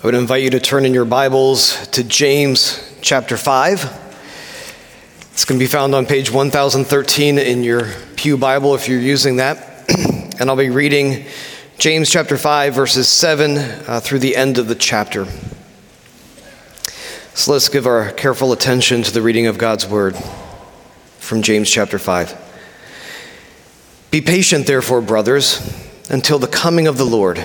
I would invite you to turn in your Bibles to James chapter 5. It's going to be found on page 1013 in your Pew Bible if you're using that. and I'll be reading James chapter 5, verses 7 uh, through the end of the chapter. So let's give our careful attention to the reading of God's word from James chapter 5. Be patient, therefore, brothers, until the coming of the Lord.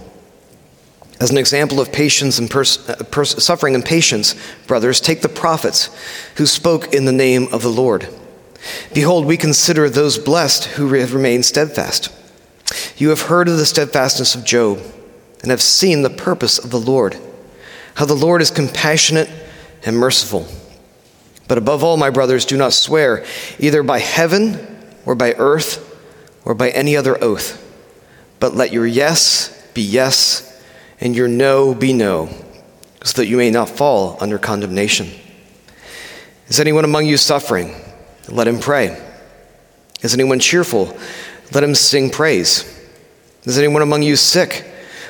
As an example of patience and pers- uh, pers- suffering and patience, brothers, take the prophets who spoke in the name of the Lord. Behold, we consider those blessed who have remained steadfast. You have heard of the steadfastness of Job and have seen the purpose of the Lord, how the Lord is compassionate and merciful. But above all, my brothers, do not swear either by heaven or by earth or by any other oath, but let your yes be yes and your no be no, so that you may not fall under condemnation. Is anyone among you suffering? Let him pray. Is anyone cheerful? Let him sing praise. Is anyone among you sick?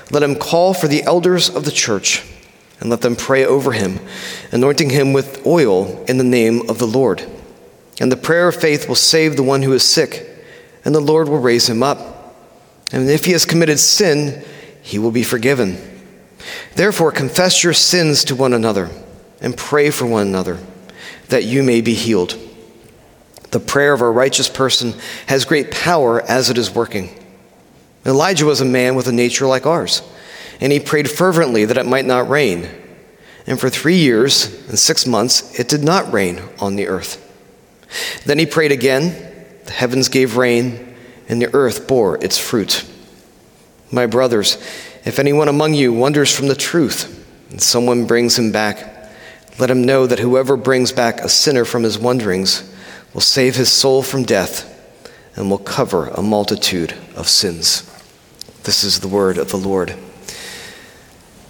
Let him call for the elders of the church and let them pray over him, anointing him with oil in the name of the Lord. And the prayer of faith will save the one who is sick, and the Lord will raise him up. And if he has committed sin, he will be forgiven. Therefore, confess your sins to one another and pray for one another that you may be healed. The prayer of a righteous person has great power as it is working. Elijah was a man with a nature like ours, and he prayed fervently that it might not rain. And for three years and six months, it did not rain on the earth. Then he prayed again, the heavens gave rain, and the earth bore its fruit. My brothers, if anyone among you wanders from the truth, and someone brings him back, let him know that whoever brings back a sinner from his wanderings will save his soul from death and will cover a multitude of sins. This is the word of the Lord.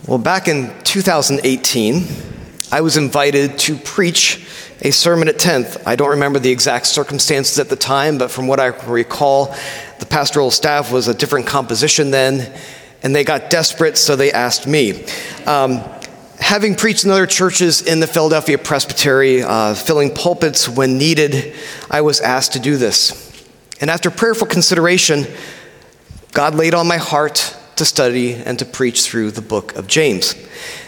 Well, back in 2018, I was invited to preach a sermon at 10th. I don't remember the exact circumstances at the time, but from what I recall, the pastoral staff was a different composition then, and they got desperate, so they asked me. Um, having preached in other churches in the Philadelphia Presbytery, uh, filling pulpits when needed, I was asked to do this. And after prayerful consideration, God laid on my heart to study and to preach through the book of James.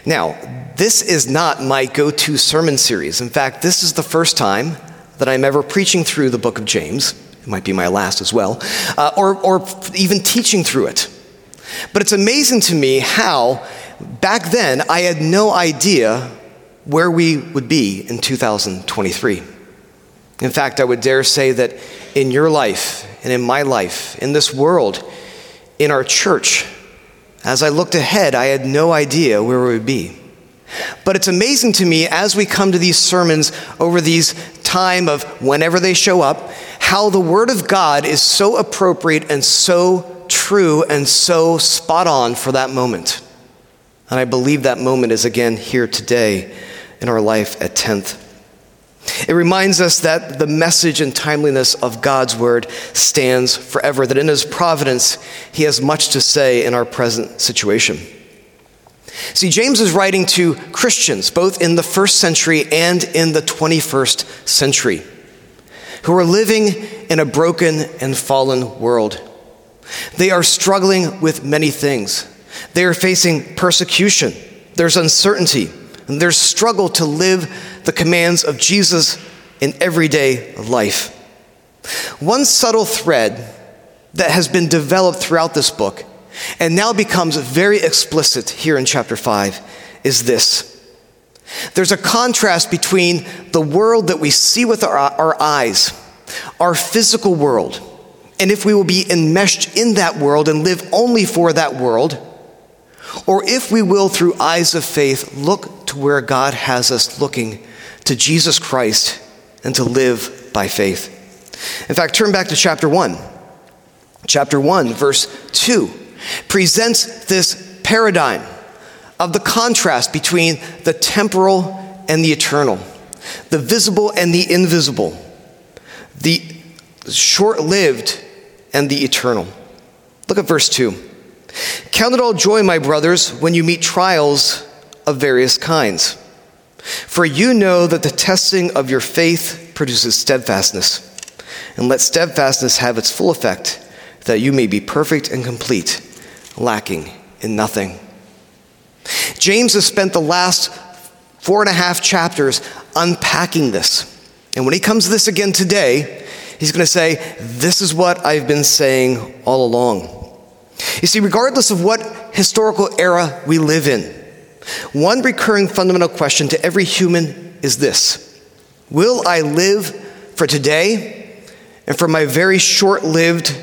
Now, this is not my go to sermon series. In fact, this is the first time that I'm ever preaching through the book of James. It might be my last as well, uh, or, or even teaching through it. But it's amazing to me how back then I had no idea where we would be in 2023. In fact, I would dare say that in your life and in my life, in this world, in our church, as I looked ahead, I had no idea where we would be. But it's amazing to me as we come to these sermons over these time of whenever they show up, how the Word of God is so appropriate and so true and so spot on for that moment. And I believe that moment is again here today in our life at 10th. It reminds us that the message and timeliness of God's word stands forever, that in his providence, he has much to say in our present situation. See, James is writing to Christians, both in the first century and in the 21st century, who are living in a broken and fallen world. They are struggling with many things. They are facing persecution, there's uncertainty, and there's struggle to live the commands of Jesus in everyday life. One subtle thread that has been developed throughout this book and now becomes very explicit here in chapter 5 is this. There's a contrast between the world that we see with our, our eyes, our physical world, and if we will be enmeshed in that world and live only for that world, or if we will, through eyes of faith, look to where God has us looking to Jesus Christ and to live by faith. In fact, turn back to chapter 1. Chapter 1, verse 2 presents this paradigm of the contrast between the temporal and the eternal, the visible and the invisible, the short lived and the eternal. Look at verse 2. Count it all joy, my brothers, when you meet trials of various kinds. For you know that the testing of your faith produces steadfastness. And let steadfastness have its full effect, that you may be perfect and complete, lacking in nothing. James has spent the last four and a half chapters unpacking this. And when he comes to this again today, he's going to say, This is what I've been saying all along. You see, regardless of what historical era we live in, one recurring fundamental question to every human is this Will I live for today and for my very short lived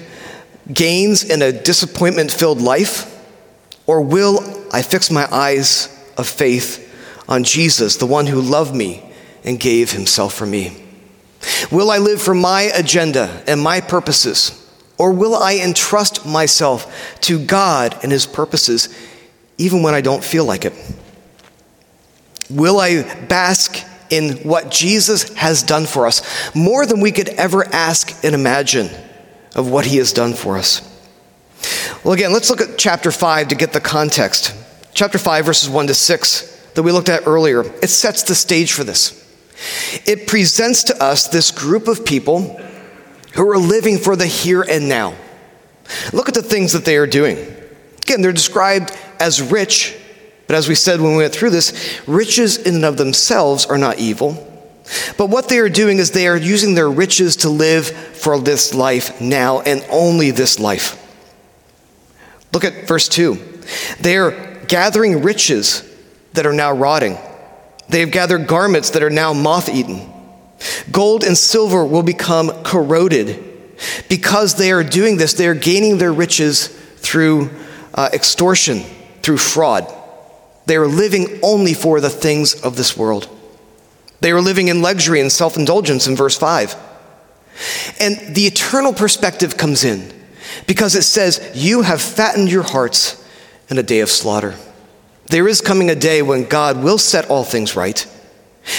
gains in a disappointment filled life? Or will I fix my eyes of faith on Jesus, the one who loved me and gave himself for me? Will I live for my agenda and my purposes? Or will I entrust myself to God and his purposes even when I don't feel like it? Will I bask in what Jesus has done for us more than we could ever ask and imagine of what he has done for us? Well, again, let's look at chapter 5 to get the context. Chapter 5, verses 1 to 6, that we looked at earlier, it sets the stage for this. It presents to us this group of people who are living for the here and now. Look at the things that they are doing. Again, they're described as rich, but as we said when we went through this, riches in and of themselves are not evil. But what they are doing is they are using their riches to live for this life now and only this life. Look at verse 2. They are gathering riches that are now rotting. They have gathered garments that are now moth eaten. Gold and silver will become corroded. Because they are doing this, they are gaining their riches through uh, extortion, through fraud. They are living only for the things of this world. They were living in luxury and self indulgence in verse 5. And the eternal perspective comes in because it says, You have fattened your hearts in a day of slaughter. There is coming a day when God will set all things right.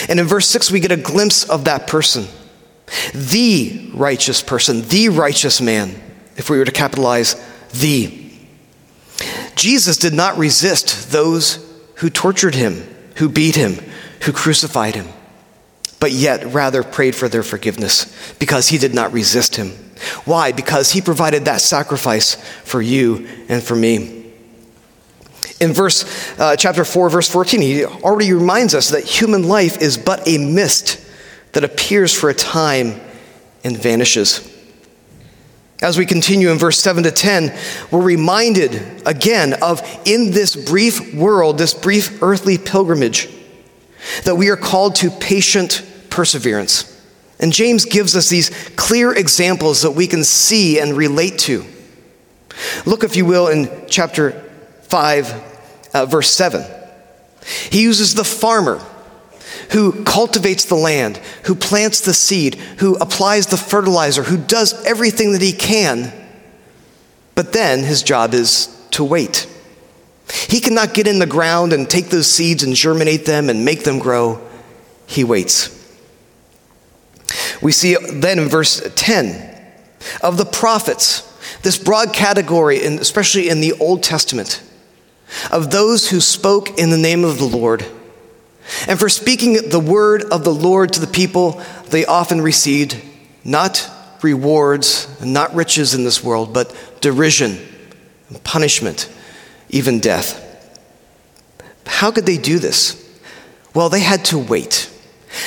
And in verse 6, we get a glimpse of that person the righteous person, the righteous man, if we were to capitalize the. Jesus did not resist those who tortured him, who beat him, who crucified him, but yet rather prayed for their forgiveness because he did not resist him. Why? Because he provided that sacrifice for you and for me in verse uh, chapter 4 verse 14 he already reminds us that human life is but a mist that appears for a time and vanishes as we continue in verse 7 to 10 we're reminded again of in this brief world this brief earthly pilgrimage that we are called to patient perseverance and james gives us these clear examples that we can see and relate to look if you will in chapter 5 uh, verse 7. He uses the farmer who cultivates the land, who plants the seed, who applies the fertilizer, who does everything that he can, but then his job is to wait. He cannot get in the ground and take those seeds and germinate them and make them grow. He waits. We see then in verse 10 of the prophets, this broad category, especially in the Old Testament of those who spoke in the name of the Lord. And for speaking the word of the Lord to the people, they often received not rewards not riches in this world, but derision, punishment, even death. How could they do this? Well, they had to wait.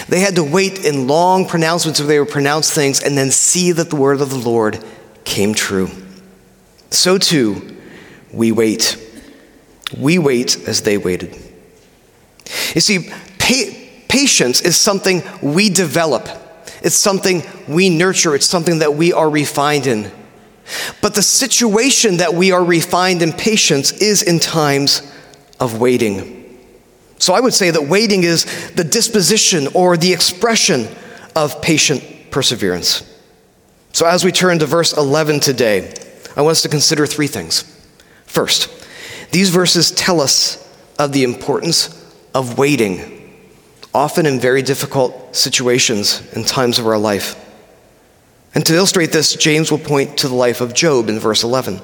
They had to wait in long pronouncements where they would pronounce things and then see that the word of the Lord came true. So too, we wait. We wait as they waited. You see, pa- patience is something we develop, it's something we nurture, it's something that we are refined in. But the situation that we are refined in patience is in times of waiting. So I would say that waiting is the disposition or the expression of patient perseverance. So, as we turn to verse 11 today, I want us to consider three things. First, these verses tell us of the importance of waiting, often in very difficult situations and times of our life. And to illustrate this, James will point to the life of Job in verse 11.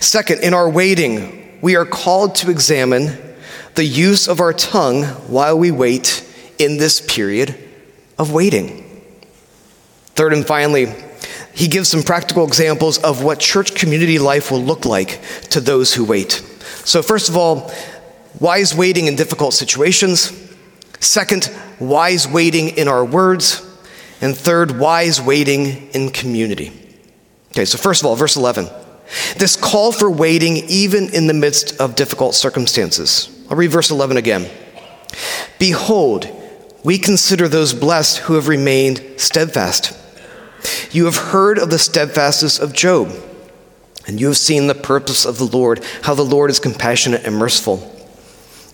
Second, in our waiting, we are called to examine the use of our tongue while we wait in this period of waiting. Third and finally, he gives some practical examples of what church community life will look like to those who wait. So, first of all, wise waiting in difficult situations. Second, wise waiting in our words. And third, wise waiting in community. Okay, so first of all, verse 11. This call for waiting even in the midst of difficult circumstances. I'll read verse 11 again. Behold, we consider those blessed who have remained steadfast. You have heard of the steadfastness of Job, and you have seen the purpose of the Lord, how the Lord is compassionate and merciful.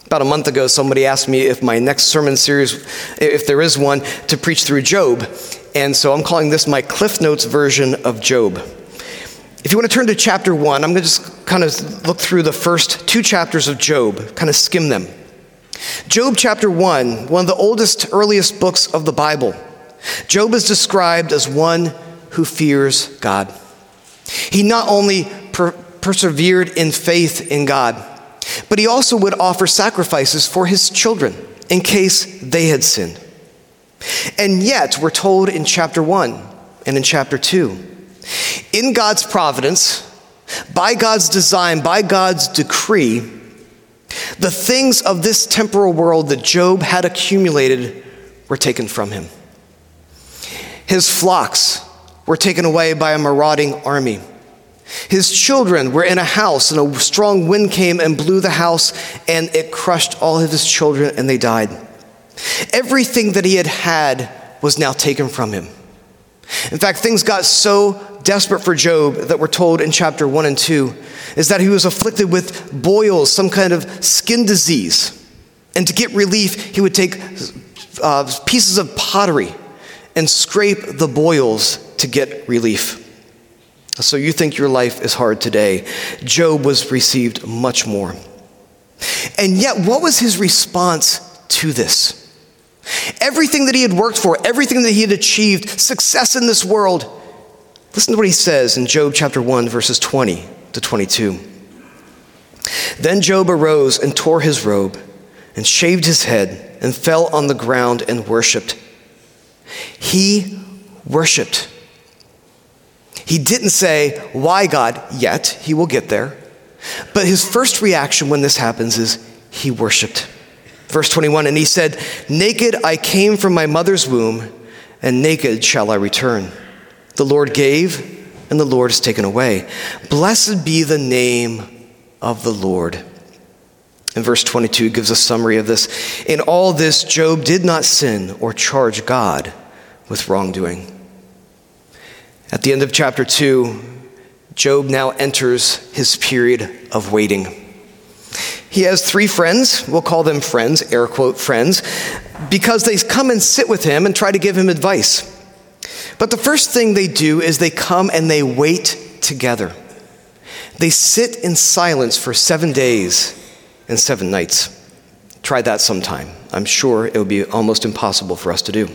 About a month ago, somebody asked me if my next sermon series, if there is one, to preach through Job. And so I'm calling this my Cliff Notes version of Job. If you want to turn to chapter one, I'm going to just kind of look through the first two chapters of Job, kind of skim them. Job chapter one, one of the oldest, earliest books of the Bible. Job is described as one who fears God. He not only per- persevered in faith in God, but he also would offer sacrifices for his children in case they had sinned. And yet, we're told in chapter 1 and in chapter 2, in God's providence, by God's design, by God's decree, the things of this temporal world that Job had accumulated were taken from him. His flocks were taken away by a marauding army. His children were in a house, and a strong wind came and blew the house, and it crushed all of his children, and they died. Everything that he had had was now taken from him. In fact, things got so desperate for Job that we're told in chapter 1 and 2 is that he was afflicted with boils, some kind of skin disease. And to get relief, he would take uh, pieces of pottery and scrape the boils to get relief. So you think your life is hard today. Job was received much more. And yet, what was his response to this? Everything that he had worked for, everything that he had achieved, success in this world. Listen to what he says in Job chapter 1, verses 20 to 22. Then Job arose and tore his robe and shaved his head and fell on the ground and worshiped. He worshiped. He didn't say, Why God? Yet. He will get there. But his first reaction when this happens is, He worshiped. Verse 21 And he said, Naked I came from my mother's womb, and naked shall I return. The Lord gave, and the Lord has taken away. Blessed be the name of the Lord. And verse 22 gives a summary of this. In all this, Job did not sin or charge God with wrongdoing. At the end of chapter 2, Job now enters his period of waiting. He has three friends, we'll call them friends, air quote friends, because they come and sit with him and try to give him advice. But the first thing they do is they come and they wait together. They sit in silence for seven days and seven nights. Try that sometime. I'm sure it would be almost impossible for us to do.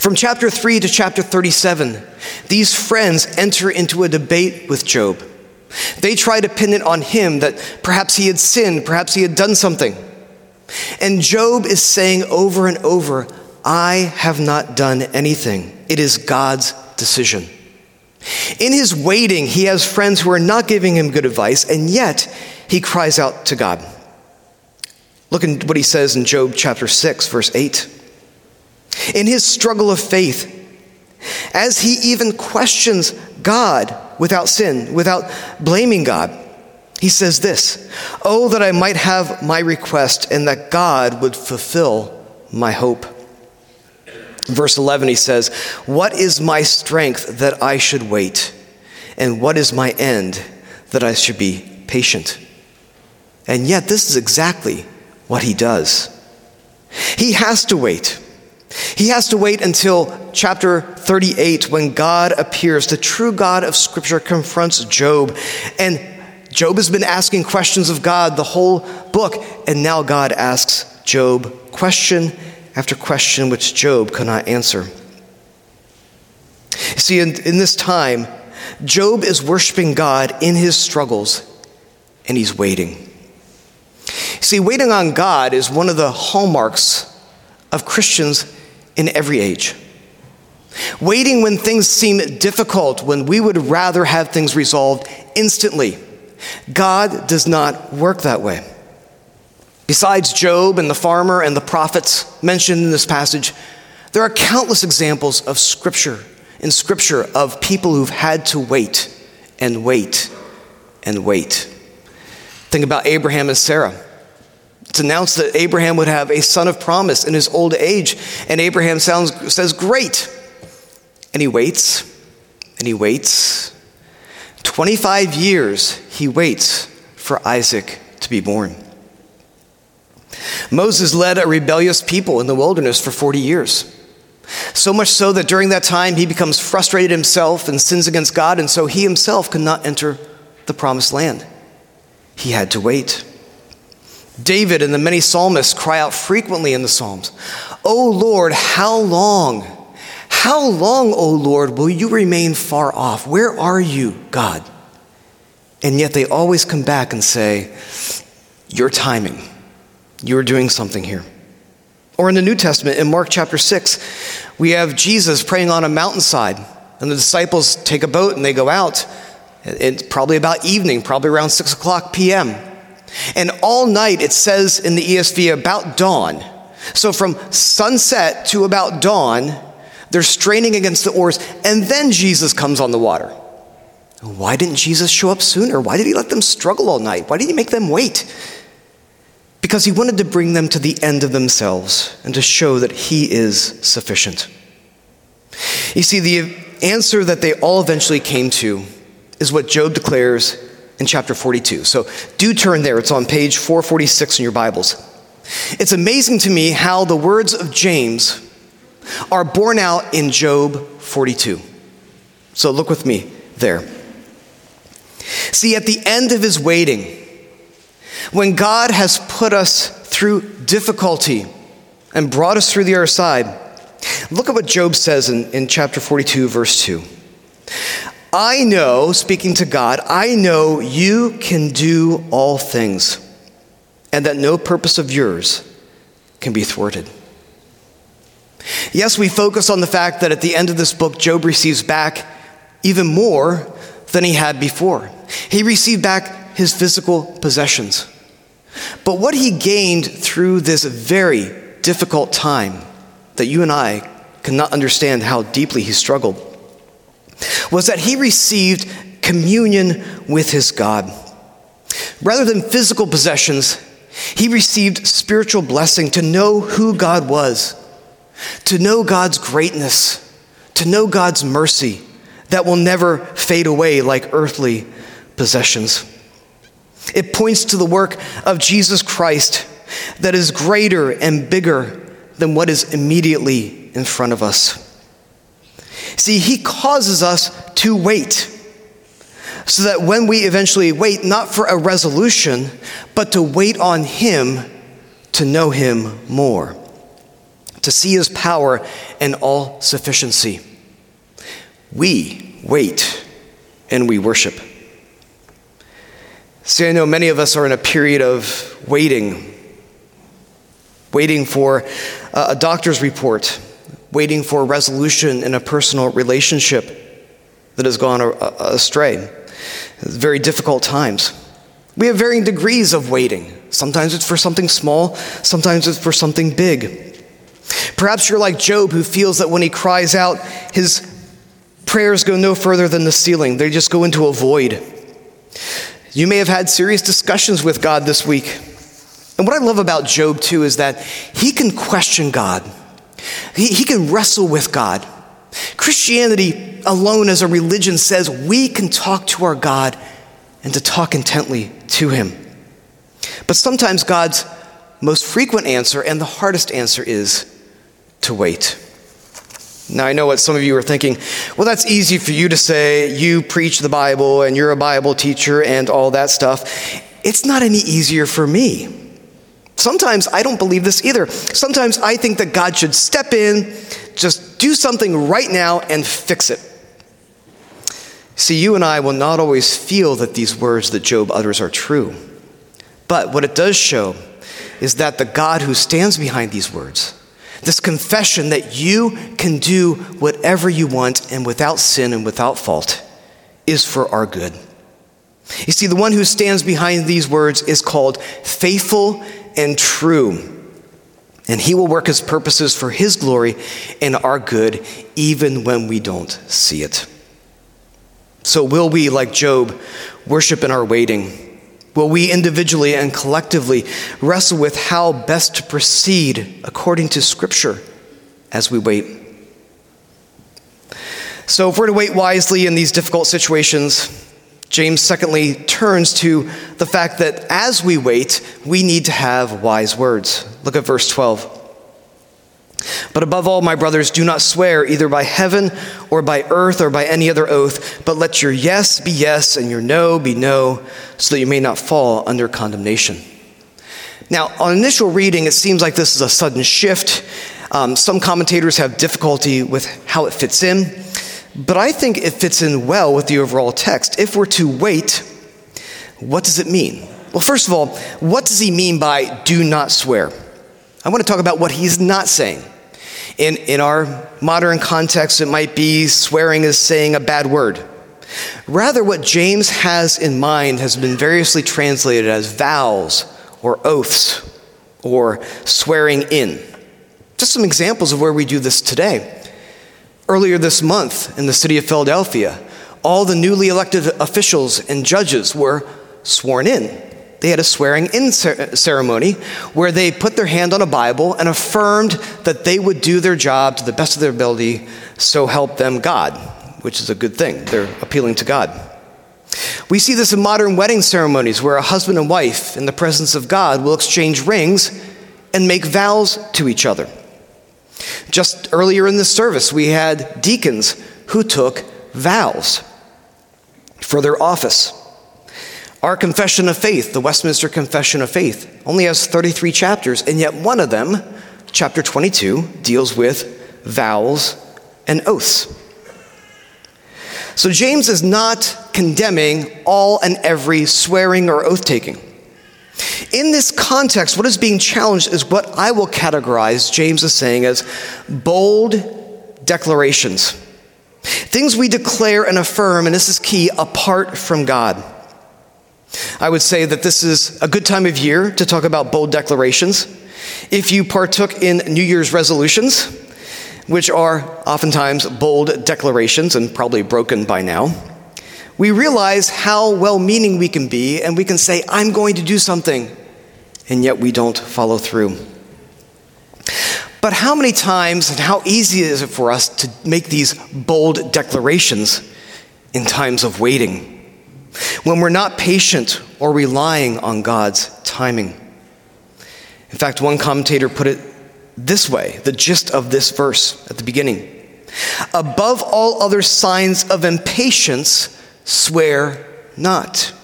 From chapter 3 to chapter 37, these friends enter into a debate with Job. They try to pin it on him that perhaps he had sinned, perhaps he had done something. And Job is saying over and over, I have not done anything. It is God's decision. In his waiting, he has friends who are not giving him good advice, and yet he cries out to God. Look at what he says in Job chapter 6, verse 8. In his struggle of faith, as he even questions God without sin, without blaming God. He says this Oh, that I might have my request and that God would fulfill my hope. Verse 11, he says, What is my strength that I should wait? And what is my end that I should be patient? And yet, this is exactly what he does. He has to wait. He has to wait until chapter 38 when God appears. The true God of Scripture confronts Job. And Job has been asking questions of God the whole book. And now God asks Job question after question which Job could not answer. See, in, in this time, Job is worshiping God in his struggles and he's waiting. See, waiting on God is one of the hallmarks of Christians in every age. Waiting when things seem difficult, when we would rather have things resolved instantly. God does not work that way. Besides Job and the farmer and the prophets mentioned in this passage, there are countless examples of scripture in scripture of people who've had to wait and wait and wait. Think about Abraham and Sarah. It's announced that Abraham would have a son of promise in his old age, and Abraham sounds, says, Great. And he waits, and he waits. 25 years he waits for Isaac to be born. Moses led a rebellious people in the wilderness for 40 years. So much so that during that time he becomes frustrated himself and sins against God, and so he himself could not enter the promised land. He had to wait. David and the many psalmists cry out frequently in the Psalms, O Lord, how long? How long, O Lord, will you remain far off? Where are you, God? And yet they always come back and say, Your timing. You're doing something here. Or in the New Testament, in Mark chapter 6, we have Jesus praying on a mountainside, and the disciples take a boat and they go out. It's probably about evening, probably around 6 o'clock p.m. And all night, it says in the ESV about dawn. So from sunset to about dawn, they're straining against the oars, and then Jesus comes on the water. Why didn't Jesus show up sooner? Why did he let them struggle all night? Why did he make them wait? because he wanted to bring them to the end of themselves and to show that he is sufficient. You see, the answer that they all eventually came to is what Job declares in chapter 42. So do turn there, it's on page 446 in your Bibles. It's amazing to me how the words of James are borne out in Job 42. So look with me there. See, at the end of his waiting, when God has put us through difficulty and brought us through the other side, look at what Job says in, in chapter 42, verse 2. I know, speaking to God, I know you can do all things, and that no purpose of yours can be thwarted. Yes, we focus on the fact that at the end of this book, Job receives back even more than he had before. He received back his physical possessions. But what he gained through this very difficult time that you and I cannot understand how deeply he struggled was that he received communion with his God. Rather than physical possessions, he received spiritual blessing to know who God was, to know God's greatness, to know God's mercy that will never fade away like earthly possessions. It points to the work of Jesus Christ that is greater and bigger than what is immediately in front of us. See, He causes us to wait so that when we eventually wait, not for a resolution, but to wait on Him to know Him more, to see His power and all sufficiency. We wait and we worship. See, I know many of us are in a period of waiting, waiting for a doctor's report, waiting for resolution in a personal relationship that has gone astray. Very difficult times. We have varying degrees of waiting. Sometimes it's for something small, sometimes it's for something big. Perhaps you're like Job, who feels that when he cries out, his prayers go no further than the ceiling, they just go into a void. You may have had serious discussions with God this week. And what I love about Job, too, is that he can question God, he, he can wrestle with God. Christianity alone as a religion says we can talk to our God and to talk intently to Him. But sometimes God's most frequent answer and the hardest answer is to wait. Now, I know what some of you are thinking. Well, that's easy for you to say. You preach the Bible and you're a Bible teacher and all that stuff. It's not any easier for me. Sometimes I don't believe this either. Sometimes I think that God should step in, just do something right now and fix it. See, you and I will not always feel that these words that Job utters are true. But what it does show is that the God who stands behind these words, this confession that you can do whatever you want and without sin and without fault, is for our good. You see, the one who stands behind these words is called faithful and true. And he will work his purposes for his glory and our good, even when we don't see it. So, will we, like Job, worship in our waiting? Will we individually and collectively wrestle with how best to proceed according to Scripture as we wait? So, if we're to wait wisely in these difficult situations, James, secondly, turns to the fact that as we wait, we need to have wise words. Look at verse 12. But above all, my brothers, do not swear either by heaven or by earth or by any other oath, but let your yes be yes and your no be no, so that you may not fall under condemnation. Now, on initial reading, it seems like this is a sudden shift. Um, some commentators have difficulty with how it fits in. But I think it fits in well with the overall text. If we're to wait, what does it mean? Well, first of all, what does he mean by do not swear? I want to talk about what he's not saying. In, in our modern context, it might be swearing is saying a bad word. Rather, what James has in mind has been variously translated as vows or oaths or swearing in. Just some examples of where we do this today. Earlier this month in the city of Philadelphia, all the newly elected officials and judges were sworn in. They had a swearing in ceremony where they put their hand on a Bible and affirmed that they would do their job to the best of their ability, so help them God, which is a good thing. They're appealing to God. We see this in modern wedding ceremonies where a husband and wife, in the presence of God, will exchange rings and make vows to each other. Just earlier in the service, we had deacons who took vows for their office. Our confession of faith, the Westminster Confession of Faith, only has 33 chapters, and yet one of them, chapter 22, deals with vows and oaths. So James is not condemning all and every swearing or oath taking. In this context, what is being challenged is what I will categorize, James is saying, as bold declarations. Things we declare and affirm, and this is key, apart from God. I would say that this is a good time of year to talk about bold declarations. If you partook in New Year's resolutions, which are oftentimes bold declarations and probably broken by now, we realize how well meaning we can be, and we can say, I'm going to do something, and yet we don't follow through. But how many times and how easy is it for us to make these bold declarations in times of waiting? When we're not patient or relying on God's timing. In fact, one commentator put it this way the gist of this verse at the beginning. Above all other signs of impatience, swear not.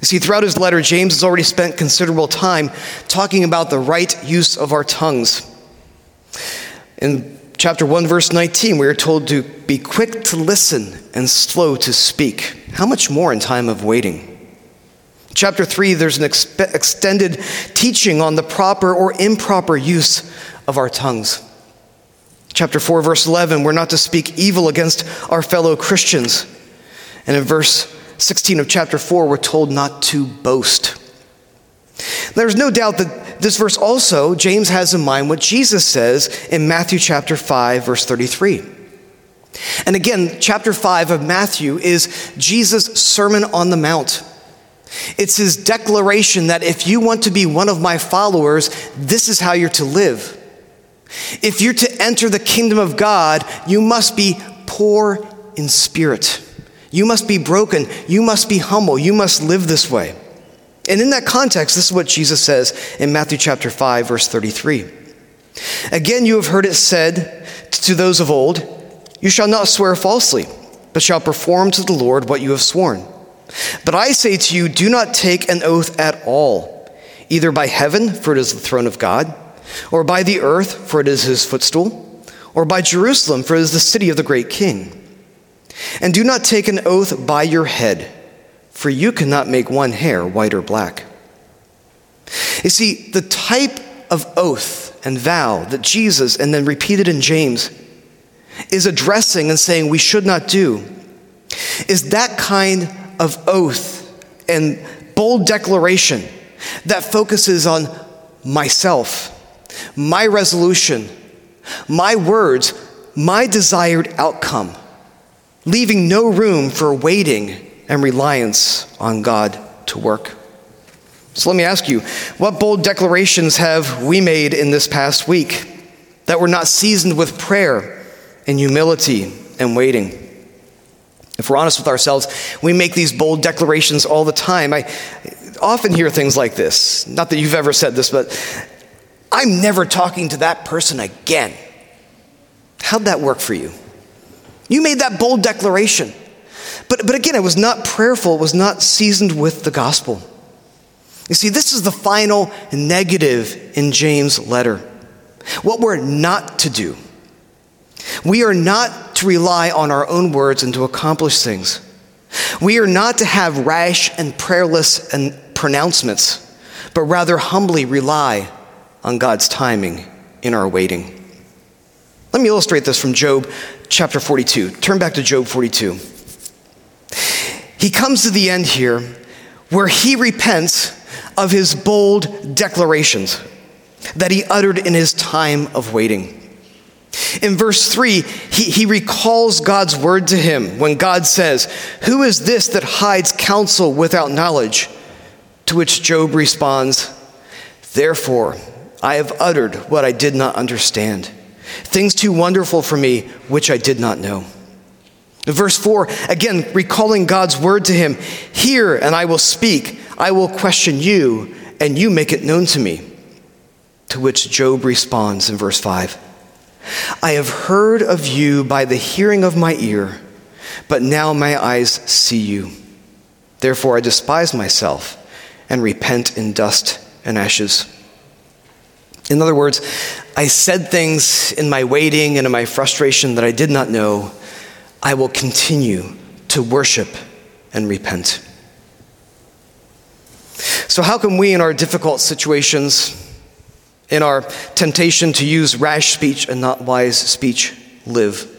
You see, throughout his letter, James has already spent considerable time talking about the right use of our tongues. In chapter 1, verse 19, we are told to be quick to listen and slow to speak. How much more in time of waiting? Chapter 3, there's an expe- extended teaching on the proper or improper use of our tongues. Chapter 4, verse 11, we're not to speak evil against our fellow Christians. And in verse 16 of chapter 4, we're told not to boast. There's no doubt that this verse also, James has in mind what Jesus says in Matthew chapter 5, verse 33. And again, chapter 5 of Matthew is Jesus' Sermon on the Mount. It's his declaration that if you want to be one of my followers, this is how you're to live. If you're to enter the kingdom of God, you must be poor in spirit. You must be broken. You must be humble. You must live this way. And in that context, this is what Jesus says in Matthew chapter 5, verse 33. Again, you have heard it said to those of old, You shall not swear falsely, but shall perform to the Lord what you have sworn. But I say to you, do not take an oath at all, either by heaven, for it is the throne of God, or by the earth, for it is his footstool, or by Jerusalem, for it is the city of the great king. And do not take an oath by your head, for you cannot make one hair white or black. You see, the type of oath and vow that Jesus, and then repeated in James, is addressing and saying we should not do is that kind of oath and bold declaration that focuses on myself, my resolution, my words, my desired outcome, leaving no room for waiting and reliance on God to work. So let me ask you, what bold declarations have we made in this past week that were not seasoned with prayer and humility and waiting? If we're honest with ourselves, we make these bold declarations all the time. I often hear things like this. Not that you've ever said this, but I'm never talking to that person again. How'd that work for you? You made that bold declaration. But, but again, it was not prayerful, it was not seasoned with the gospel. You see, this is the final negative in James' letter. What we're not to do. We are not to rely on our own words and to accomplish things. We are not to have rash and prayerless and pronouncements, but rather humbly rely on God's timing in our waiting. Let me illustrate this from Job chapter 42. Turn back to Job 42. He comes to the end here where he repents of his bold declarations that he uttered in his time of waiting. In verse 3, he, he recalls God's word to him when God says, Who is this that hides counsel without knowledge? To which Job responds, Therefore, I have uttered what I did not understand, things too wonderful for me which I did not know. Verse 4, again, recalling God's word to him Hear, and I will speak. I will question you, and you make it known to me. To which Job responds in verse 5 I have heard of you by the hearing of my ear, but now my eyes see you. Therefore I despise myself and repent in dust and ashes. In other words, I said things in my waiting and in my frustration that I did not know I will continue to worship and repent. So, how can we, in our difficult situations, in our temptation to use rash speech and not wise speech, live?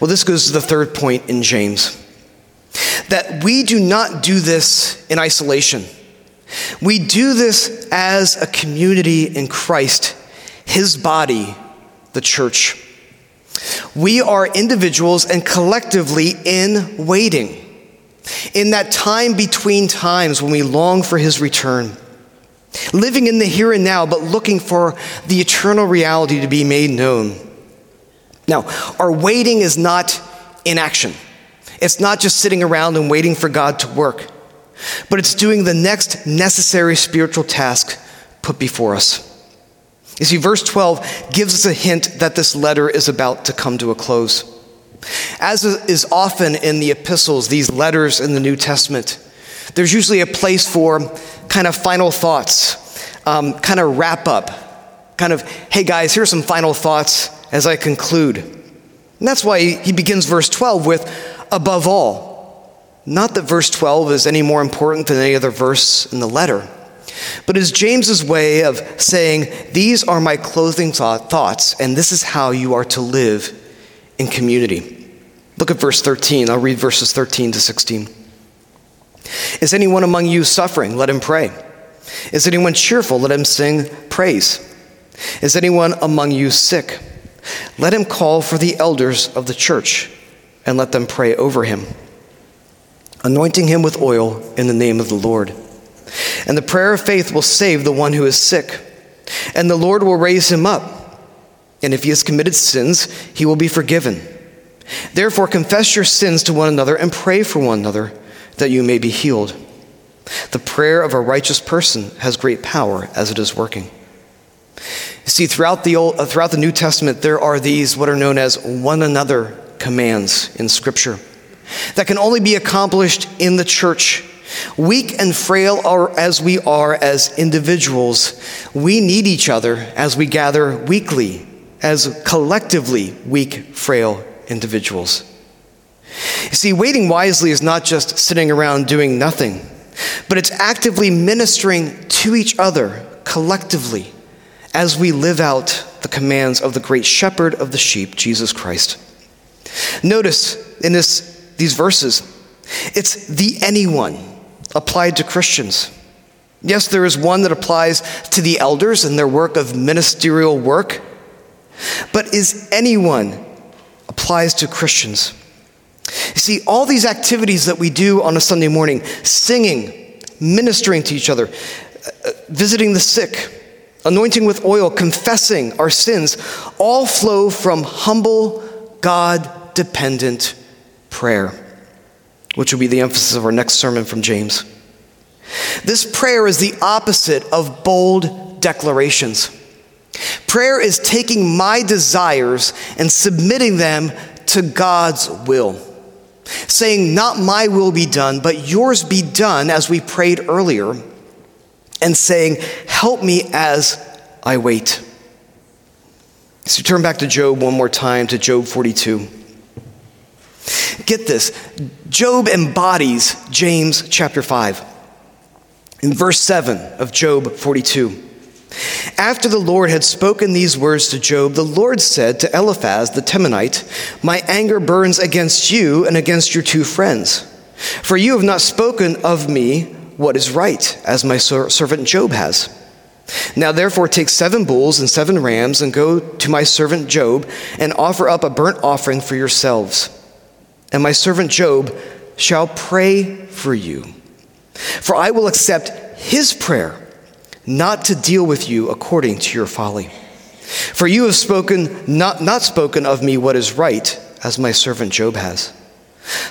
Well, this goes to the third point in James that we do not do this in isolation. We do this as a community in Christ, His body, the church. We are individuals and collectively in waiting. In that time between times when we long for his return. Living in the here and now, but looking for the eternal reality to be made known. Now, our waiting is not inaction. It's not just sitting around and waiting for God to work, but it's doing the next necessary spiritual task put before us. You see, verse 12 gives us a hint that this letter is about to come to a close. As is often in the epistles, these letters in the New Testament, there's usually a place for kind of final thoughts, um, kind of wrap up, kind of, hey guys, here's some final thoughts as I conclude. And that's why he begins verse 12 with, above all. Not that verse 12 is any more important than any other verse in the letter but is James's way of saying, These are my clothing thoughts, and this is how you are to live in community. Look at verse 13. I'll read verses 13 to 16. Is anyone among you suffering? Let him pray. Is anyone cheerful? Let him sing praise. Is anyone among you sick? Let him call for the elders of the church and let them pray over him, anointing him with oil in the name of the Lord. And the prayer of faith will save the one who is sick, and the Lord will raise him up. And if he has committed sins, he will be forgiven. Therefore, confess your sins to one another and pray for one another that you may be healed. The prayer of a righteous person has great power as it is working. You see, throughout the, Old, uh, throughout the New Testament, there are these what are known as one another commands in Scripture that can only be accomplished in the church. Weak and frail are, as we are as individuals, we need each other as we gather weekly, as collectively weak, frail individuals. You see, waiting wisely is not just sitting around doing nothing, but it's actively ministering to each other collectively as we live out the commands of the great shepherd of the sheep, Jesus Christ. Notice in this, these verses, it's the anyone applied to Christians. Yes, there is one that applies to the elders and their work of ministerial work, but is anyone applies to Christians. You see, all these activities that we do on a Sunday morning singing, ministering to each other, uh, visiting the sick, anointing with oil, confessing our sins all flow from humble, God dependent prayer, which will be the emphasis of our next sermon from James. This prayer is the opposite of bold declarations. Prayer is taking my desires and submitting them to God's will. Saying, Not my will be done, but yours be done, as we prayed earlier, and saying, Help me as I wait. So turn back to Job one more time, to Job 42. Get this Job embodies James chapter 5. In verse 7 of Job 42. After the Lord had spoken these words to Job, the Lord said to Eliphaz the Temanite, My anger burns against you and against your two friends. For you have not spoken of me what is right, as my servant Job has. Now therefore take seven bulls and seven rams and go to my servant Job and offer up a burnt offering for yourselves. And my servant Job shall pray for you. For I will accept his prayer not to deal with you according to your folly. For you have spoken, not, not spoken of me what is right, as my servant Job has.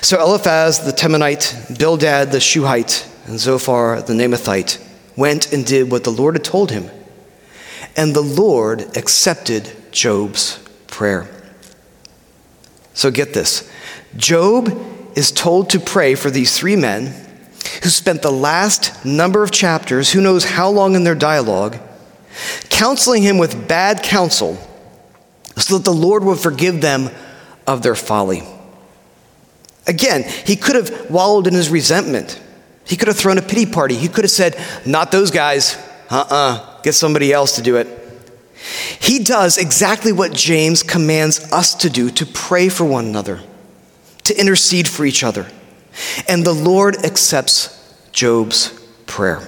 So Eliphaz the Temanite, Bildad the Shuhite, and Zophar the Naamathite went and did what the Lord had told him. And the Lord accepted Job's prayer. So get this Job is told to pray for these three men who spent the last number of chapters, who knows how long in their dialogue, counseling him with bad counsel so that the Lord would forgive them of their folly. Again, he could have wallowed in his resentment. He could have thrown a pity party. He could have said, Not those guys. Uh uh-uh. uh Get somebody else to do it. He does exactly what James commands us to do to pray for one another, to intercede for each other. And the Lord accepts Job's prayer.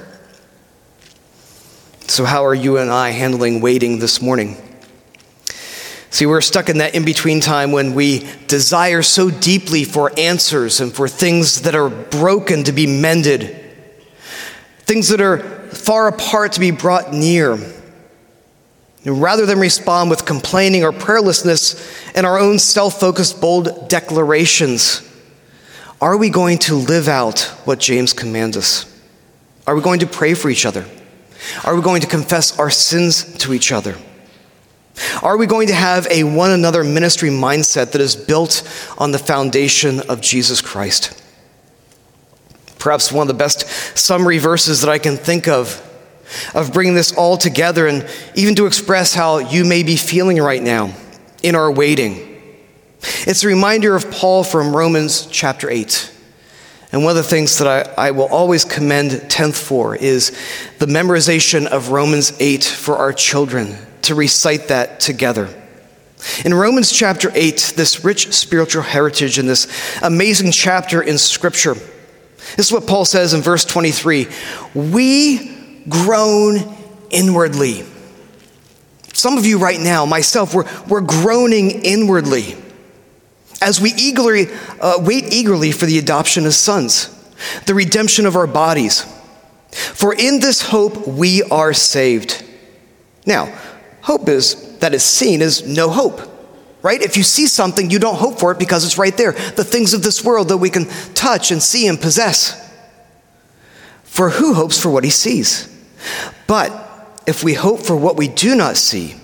So, how are you and I handling waiting this morning? See, we're stuck in that in between time when we desire so deeply for answers and for things that are broken to be mended, things that are far apart to be brought near. Rather than respond with complaining or prayerlessness and our own self focused, bold declarations, are we going to live out what James commands us? Are we going to pray for each other? Are we going to confess our sins to each other? Are we going to have a one another ministry mindset that is built on the foundation of Jesus Christ? Perhaps one of the best summary verses that I can think of, of bringing this all together and even to express how you may be feeling right now in our waiting it's a reminder of Paul from Romans chapter 8. And one of the things that I, I will always commend 10th for is the memorization of Romans 8 for our children, to recite that together. In Romans chapter 8, this rich spiritual heritage in this amazing chapter in Scripture, this is what Paul says in verse 23 We groan inwardly. Some of you right now, myself, we're, we're groaning inwardly as we eagerly uh, wait eagerly for the adoption as sons, the redemption of our bodies. For in this hope we are saved. Now, hope is that is seen is no hope. Right? If you see something, you don't hope for it because it's right there. The things of this world that we can touch and see and possess. For who hopes for what he sees? But if we hope for what we do not see,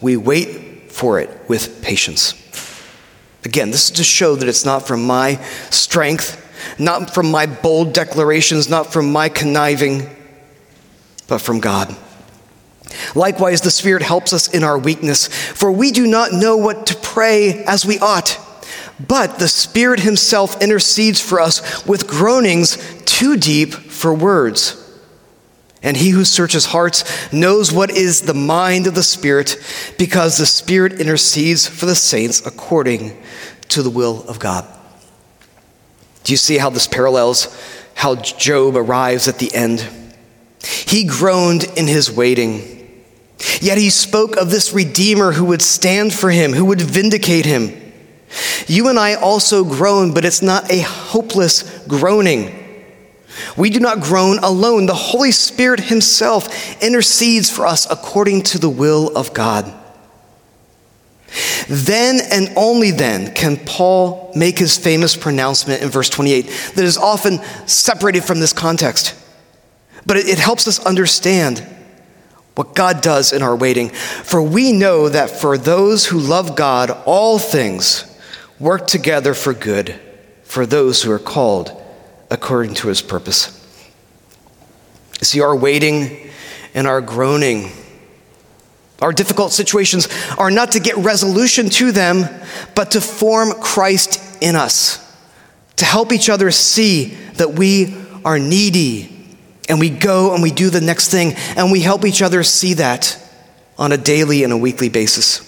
we wait for it with patience. Again, this is to show that it's not from my strength, not from my bold declarations, not from my conniving, but from God. Likewise, the Spirit helps us in our weakness, for we do not know what to pray as we ought. But the Spirit Himself intercedes for us with groanings too deep for words. And He who searches hearts knows what is the mind of the Spirit, because the Spirit intercedes for the saints according to the will of God. Do you see how this parallels how Job arrives at the end? He groaned in his waiting. Yet he spoke of this Redeemer who would stand for him, who would vindicate him. You and I also groan, but it's not a hopeless groaning. We do not groan alone. The Holy Spirit Himself intercedes for us according to the will of God. Then and only then can Paul make his famous pronouncement in verse 28 that is often separated from this context. But it, helps us understand what God does in our waiting. For we know that for those who love God, all things work together for good for those who are called according to his purpose. See, our waiting and our groaning, our difficult situations are not to get resolution to them, but to form Christ in us, to help each other see that we are needy and we go and we do the next thing and we help each other see that on a daily and a weekly basis.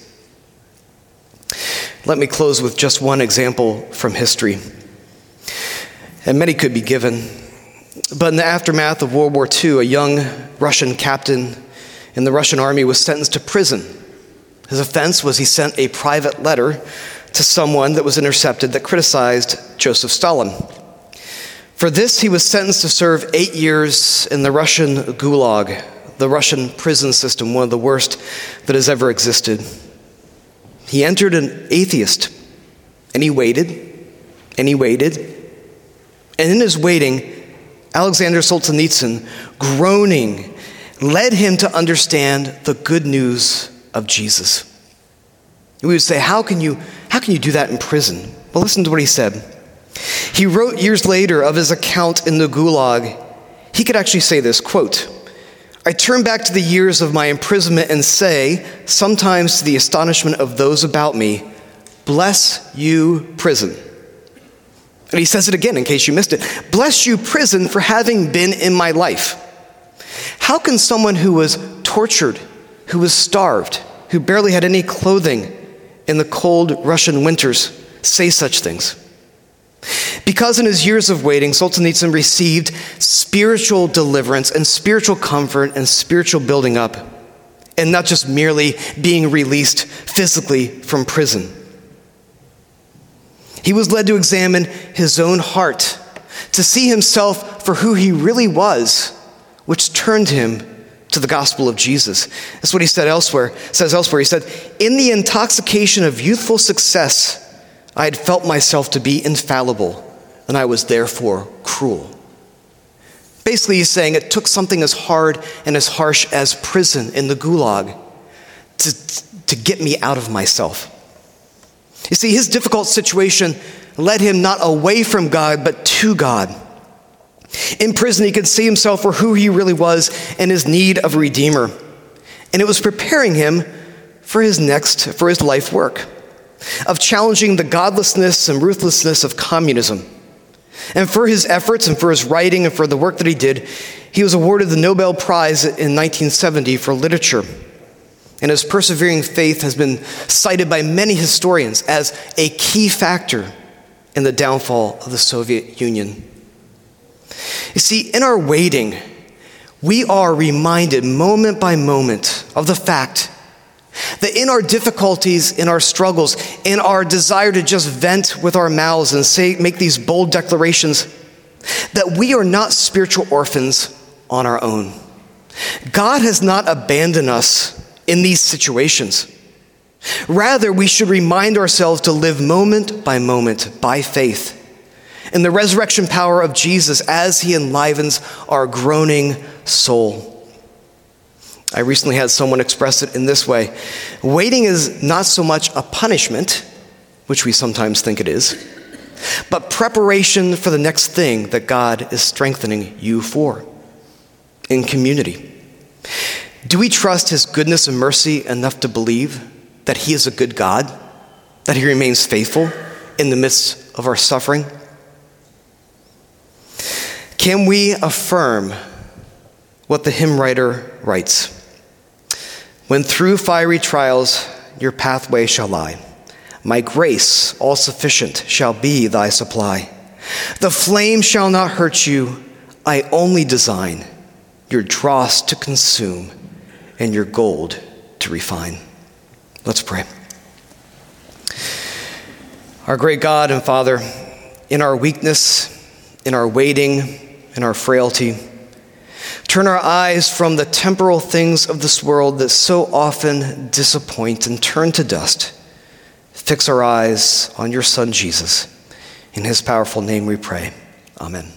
Let me close with just one example from history. And many could be given. But in the aftermath of World War II, a young Russian captain in the Russian army was sentenced to prison. His offense was he sent a private letter to someone that was intercepted that criticized Joseph Stalin. For this, he was sentenced to serve eight years in the Russian Gulag, the Russian prison system, one of the worst that has ever existed. He entered an atheist, and he waited, and he waited. And in his waiting, Alexander Solzhenitsyn, groaning, led him to understand the good news of Jesus. We would say, How can you, how can you do that in prison? Well, listen to what he said. He wrote years later of his account in the Gulag. He could actually say this quote, I turn back to the years of my imprisonment and say, sometimes to the astonishment of those about me, Bless you, prison. And he says it again in case you missed it Bless you, prison, for having been in my life. How can someone who was tortured, who was starved, who barely had any clothing in the cold Russian winters say such things? Because in his years of waiting, Solzhenitsyn received spiritual deliverance and spiritual comfort and spiritual building up, and not just merely being released physically from prison. He was led to examine his own heart, to see himself for who he really was, which turned him to the gospel of Jesus. That's what he said elsewhere. Says elsewhere. He said, "In the intoxication of youthful success, I had felt myself to be infallible, and I was therefore cruel. Basically, he's saying it took something as hard and as harsh as prison in the gulag to, to get me out of myself. You see, his difficult situation led him not away from God, but to God. In prison, he could see himself for who he really was and his need of a redeemer. And it was preparing him for his next, for his life work of challenging the godlessness and ruthlessness of communism. And for his efforts and for his writing and for the work that he did, he was awarded the Nobel Prize in 1970 for literature. And his persevering faith has been cited by many historians as a key factor in the downfall of the Soviet Union. You see, in our waiting, we are reminded moment by moment of the fact that in our difficulties, in our struggles, in our desire to just vent with our mouths and say, make these bold declarations, that we are not spiritual orphans on our own. God has not abandoned us in these situations. Rather, we should remind ourselves to live moment by moment by faith in the resurrection power of Jesus as he enlivens our groaning soul. I recently had someone express it in this way Waiting is not so much a punishment, which we sometimes think it is, but preparation for the next thing that God is strengthening you for in community. Do we trust His goodness and mercy enough to believe that He is a good God, that He remains faithful in the midst of our suffering? Can we affirm what the hymn writer writes? When through fiery trials your pathway shall lie, my grace, all sufficient, shall be thy supply. The flame shall not hurt you, I only design your dross to consume and your gold to refine. Let's pray. Our great God and Father, in our weakness, in our waiting, in our frailty, Turn our eyes from the temporal things of this world that so often disappoint and turn to dust. Fix our eyes on your Son, Jesus. In his powerful name we pray. Amen.